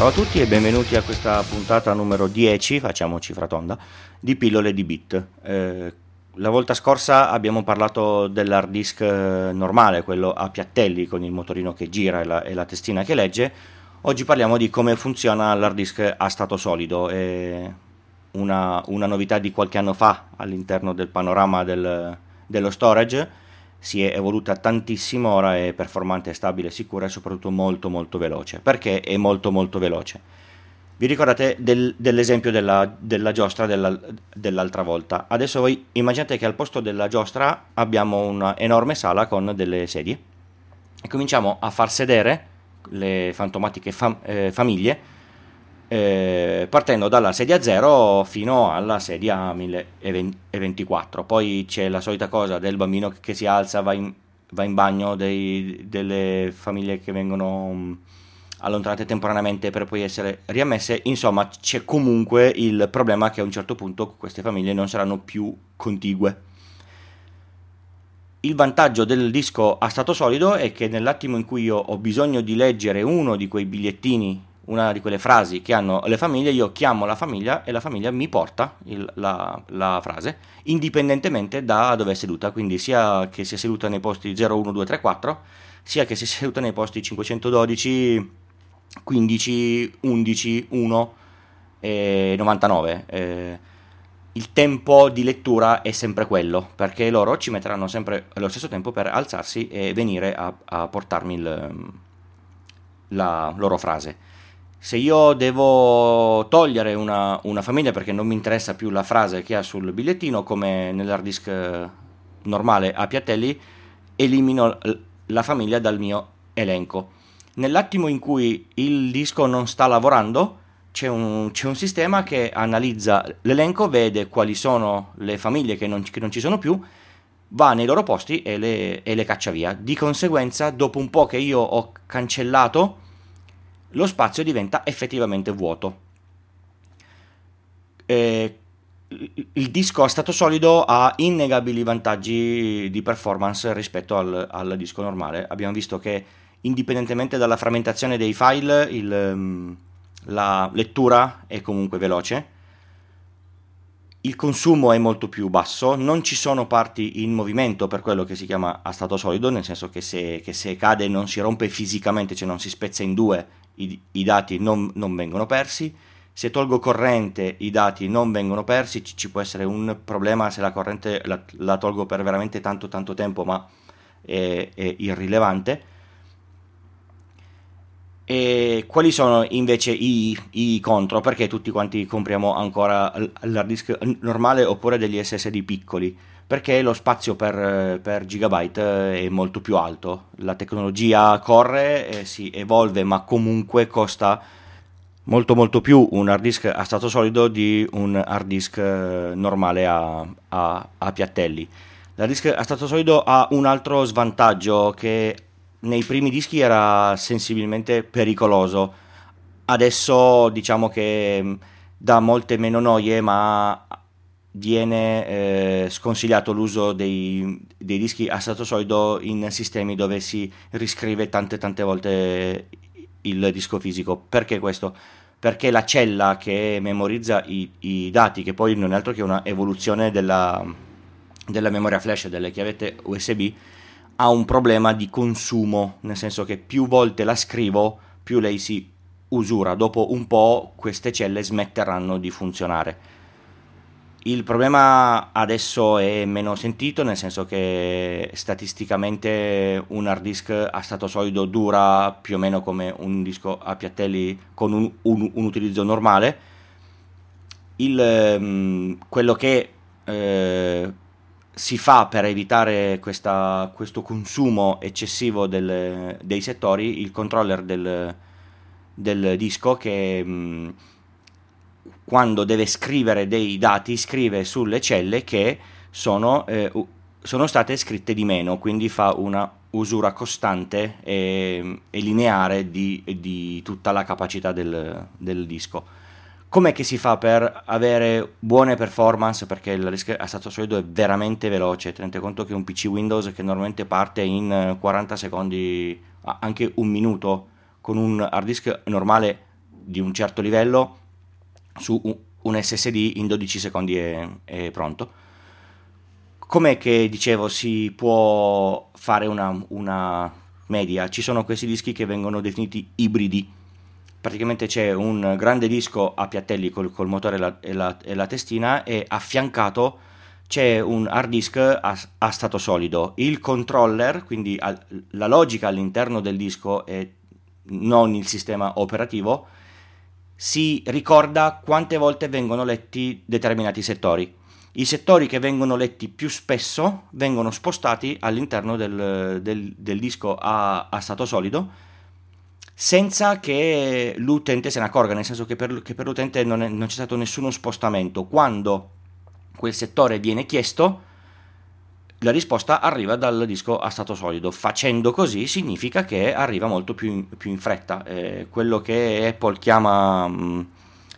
Ciao a tutti e benvenuti a questa puntata numero 10, facciamo cifra tonda, di pillole di bit. Eh, la volta scorsa abbiamo parlato dell'hard disk eh, normale, quello a piattelli con il motorino che gira e la, e la testina che legge. Oggi parliamo di come funziona l'hard disk a stato solido. È una, una novità di qualche anno fa all'interno del panorama del, dello storage si è evoluta tantissimo, ora è performante, stabile, sicura e soprattutto molto molto veloce. Perché è molto molto veloce? Vi ricordate del, dell'esempio della, della giostra della, dell'altra volta? Adesso voi immaginate che al posto della giostra abbiamo una enorme sala con delle sedie e cominciamo a far sedere le fantomatiche fam, eh, famiglie eh, partendo dalla sedia 0 fino alla sedia 1024. Poi c'è la solita cosa del bambino che si alza, va in, va in bagno, dei, delle famiglie che vengono mm, allontanate temporaneamente per poi essere riammesse. Insomma, c'è comunque il problema che a un certo punto queste famiglie non saranno più contigue. Il vantaggio del disco a stato solido è che nell'attimo in cui io ho bisogno di leggere uno di quei bigliettini una di quelle frasi che hanno le famiglie, io chiamo la famiglia e la famiglia mi porta il, la, la, frase, indipendentemente da dove è seduta, quindi sia che sia seduta nei posti 0, 1, 2, 3, 4, sia che sia seduta nei posti 512, 15, 11, 1 e 99. Eh, il tempo di lettura è sempre quello, perché loro ci metteranno sempre lo stesso tempo per alzarsi e venire a, a portarmi il, la loro frase se io devo togliere una, una, famiglia perché non mi interessa più la frase che ha sul bigliettino, come nell'hard disk eh, normale a piattelli, elimino la famiglia dal mio elenco. Nell'attimo in cui il disco non sta lavorando, c'è un, c'è un sistema che analizza l'elenco, vede quali sono le famiglie che non, che non ci sono più, va nei loro posti e le, e le caccia via. Di conseguenza, dopo un po' che io ho cancellato lo spazio diventa effettivamente vuoto. Eh, il disco a stato solido ha innegabili vantaggi di performance rispetto al, al, disco normale. Abbiamo visto che indipendentemente dalla frammentazione dei file, il, mm, la lettura è comunque veloce, il consumo è molto più basso, non ci sono parti in movimento per quello che si chiama a stato solido, nel senso che se, che se cade non si rompe fisicamente, cioè non si spezza in due i, i dati non, non, vengono persi. Se tolgo corrente i dati non vengono persi, ci, ci può essere un problema se la corrente la, la, tolgo per veramente tanto tanto tempo ma è, è irrilevante. E quali sono invece i, i, contro? Perché tutti quanti compriamo ancora l'hard disk normale oppure degli SSD piccoli? Perché lo spazio per, per, gigabyte è molto più alto. La tecnologia corre e si evolve, ma comunque costa molto molto più un hard disk a stato solido di un hard disk eh, normale a, a, a piattelli. L'hard disk a stato solido ha un altro svantaggio che nei primi dischi era sensibilmente pericoloso. Adesso diciamo che mm, dà molte meno noie, ma viene eh, sconsigliato l'uso dei, dei, dischi a stato solido in sistemi dove si riscrive tante tante volte il disco fisico. Perché questo? Perché la cella che memorizza i, i dati, che poi non è altro che una evoluzione della, della memoria flash delle chiavette USB, ha un problema di consumo, nel senso che più volte la scrivo, più lei si usura. Dopo un po' queste celle smetteranno di funzionare il problema adesso è meno sentito, nel senso che statisticamente un hard disk a stato solido dura più o meno come un disco a piattelli con un, un, un utilizzo normale. Il, um, quello che eh, si fa per evitare questa, questo consumo eccessivo del, dei settori, il controller del, del disco che... Um, quando deve scrivere dei dati, scrive sulle celle che sono, eh, sono state scritte di meno, quindi fa una usura costante e, e lineare di, di, tutta la capacità del, del disco. Com'è che si fa per avere buone performance? Perché il stato solido è veramente veloce. Tenete conto che un PC Windows che normalmente parte in 40 secondi, anche un minuto, con un hard disk normale di un certo livello su un SSD in 12 secondi è, è pronto. Com'è che dicevo si può fare una, una media? Ci sono questi dischi che vengono definiti ibridi. Praticamente c'è un grande disco a piattelli col, col motore e la, e, la, e la, testina e affiancato c'è un hard disk a, a stato solido. Il controller, quindi la logica all'interno del disco e non il sistema operativo, si ricorda quante volte vengono letti determinati settori. I settori che vengono letti più spesso vengono spostati all'interno del, del, del disco a, a, stato solido senza che l'utente se ne accorga, nel senso che per, che per l'utente non, è, non c'è stato nessuno spostamento. Quando quel settore viene chiesto, la risposta arriva dal disco a stato solido. Facendo così significa che arriva molto più in, più in fretta. Eh, quello che Apple chiama mh, mm,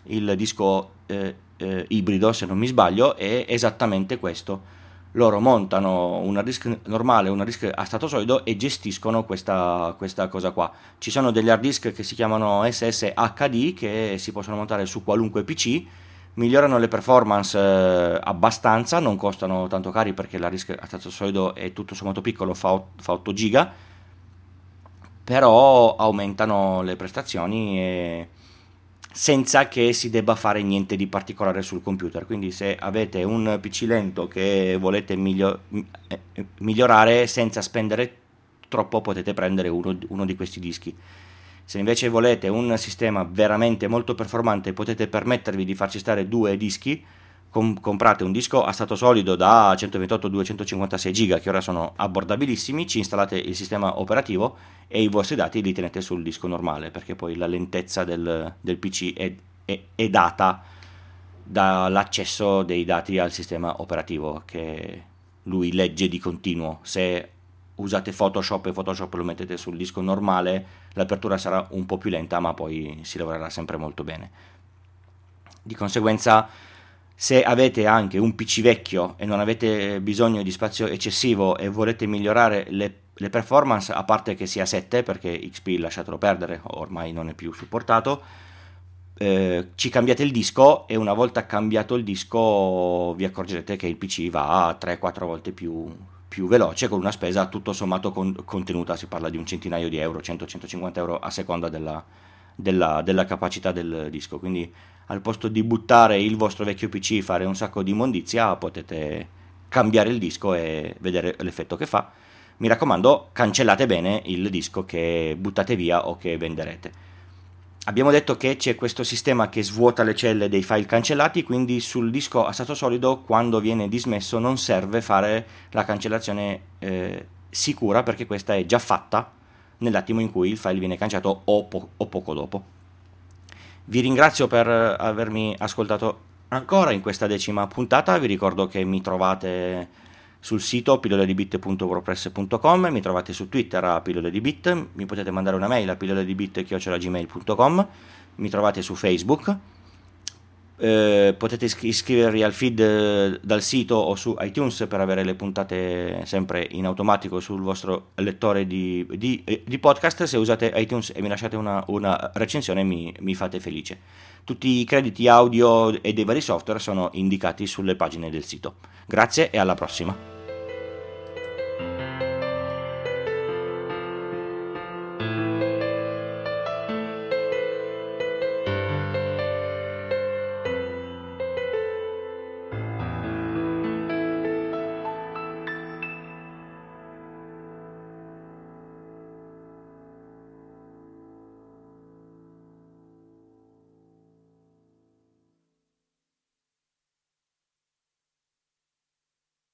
il disco eh, eh, ibrido, se non mi sbaglio, è esattamente questo. Loro montano un hard disk normale, un hard disk a stato solido e gestiscono questa, questa cosa qua. Ci sono degli hard disk che si chiamano SSHD che si possono montare su qualunque PC, migliorano le performance eh, abbastanza, non costano tanto cari perché la disk a stato solido è tutto sommato piccolo, fa, fa 8 giga, però aumentano le prestazioni e senza che si debba fare niente di particolare sul computer. Quindi se avete un PC lento che volete miglio- eh, migliorare senza spendere troppo potete prendere uno, uno, di questi dischi. Se invece volete un sistema veramente molto performante e potete permettervi di farci stare due dischi, com- comprate un disco a stato solido da 128-256 giga che ora sono abbordabilissimi, ci installate il sistema operativo e i vostri dati li tenete sul disco normale perché poi la lentezza del, del PC è, è, è data dall'accesso dei dati al sistema operativo che lui legge di continuo. Se usate Photoshop e Photoshop lo mettete sul disco normale, l'apertura sarà un po' più lenta, ma poi si lavorerà sempre molto bene. Di conseguenza se avete anche un PC vecchio e non avete bisogno di spazio eccessivo e volete migliorare le, le performance, a parte che sia 7 perché XP lasciatelo perdere, ormai non è più supportato, eh, ci cambiate il disco e una volta cambiato il disco vi accorgerete che il PC va 3-4 volte più, più veloce con una spesa tutto sommato con, contenuta, si parla di un centinaio di euro, 100-150 euro a seconda della, della, della capacità del disco, quindi al posto di buttare il vostro vecchio PC e fare un sacco di immondizia, potete cambiare il disco e vedere l'effetto che fa. Mi raccomando, cancellate bene il disco che buttate via o che venderete. Abbiamo detto che c'è questo sistema che svuota le celle dei file cancellati, quindi sul disco a stato solido quando viene dismesso non serve fare la cancellazione eh, sicura perché questa è già fatta nell'attimo in cui il file viene cancellato o, po- o poco dopo. Vi ringrazio per avermi ascoltato ancora in questa decima puntata, vi ricordo che mi trovate sul sito pilloledibit.wordpress.com, mi trovate su Twitter a pilloledibit, mi potete mandare una mail a pilloledibit.gmail.com, mi trovate su Facebook, eh, potete iscrivervi al feed eh, dal sito o su iTunes per avere le puntate sempre in automatico sul vostro lettore di, di, eh, di podcast. Se usate iTunes e mi lasciate una, una recensione mi, mi, fate felice. Tutti i crediti audio e dei vari software sono indicati sulle pagine del sito. Grazie e alla prossima.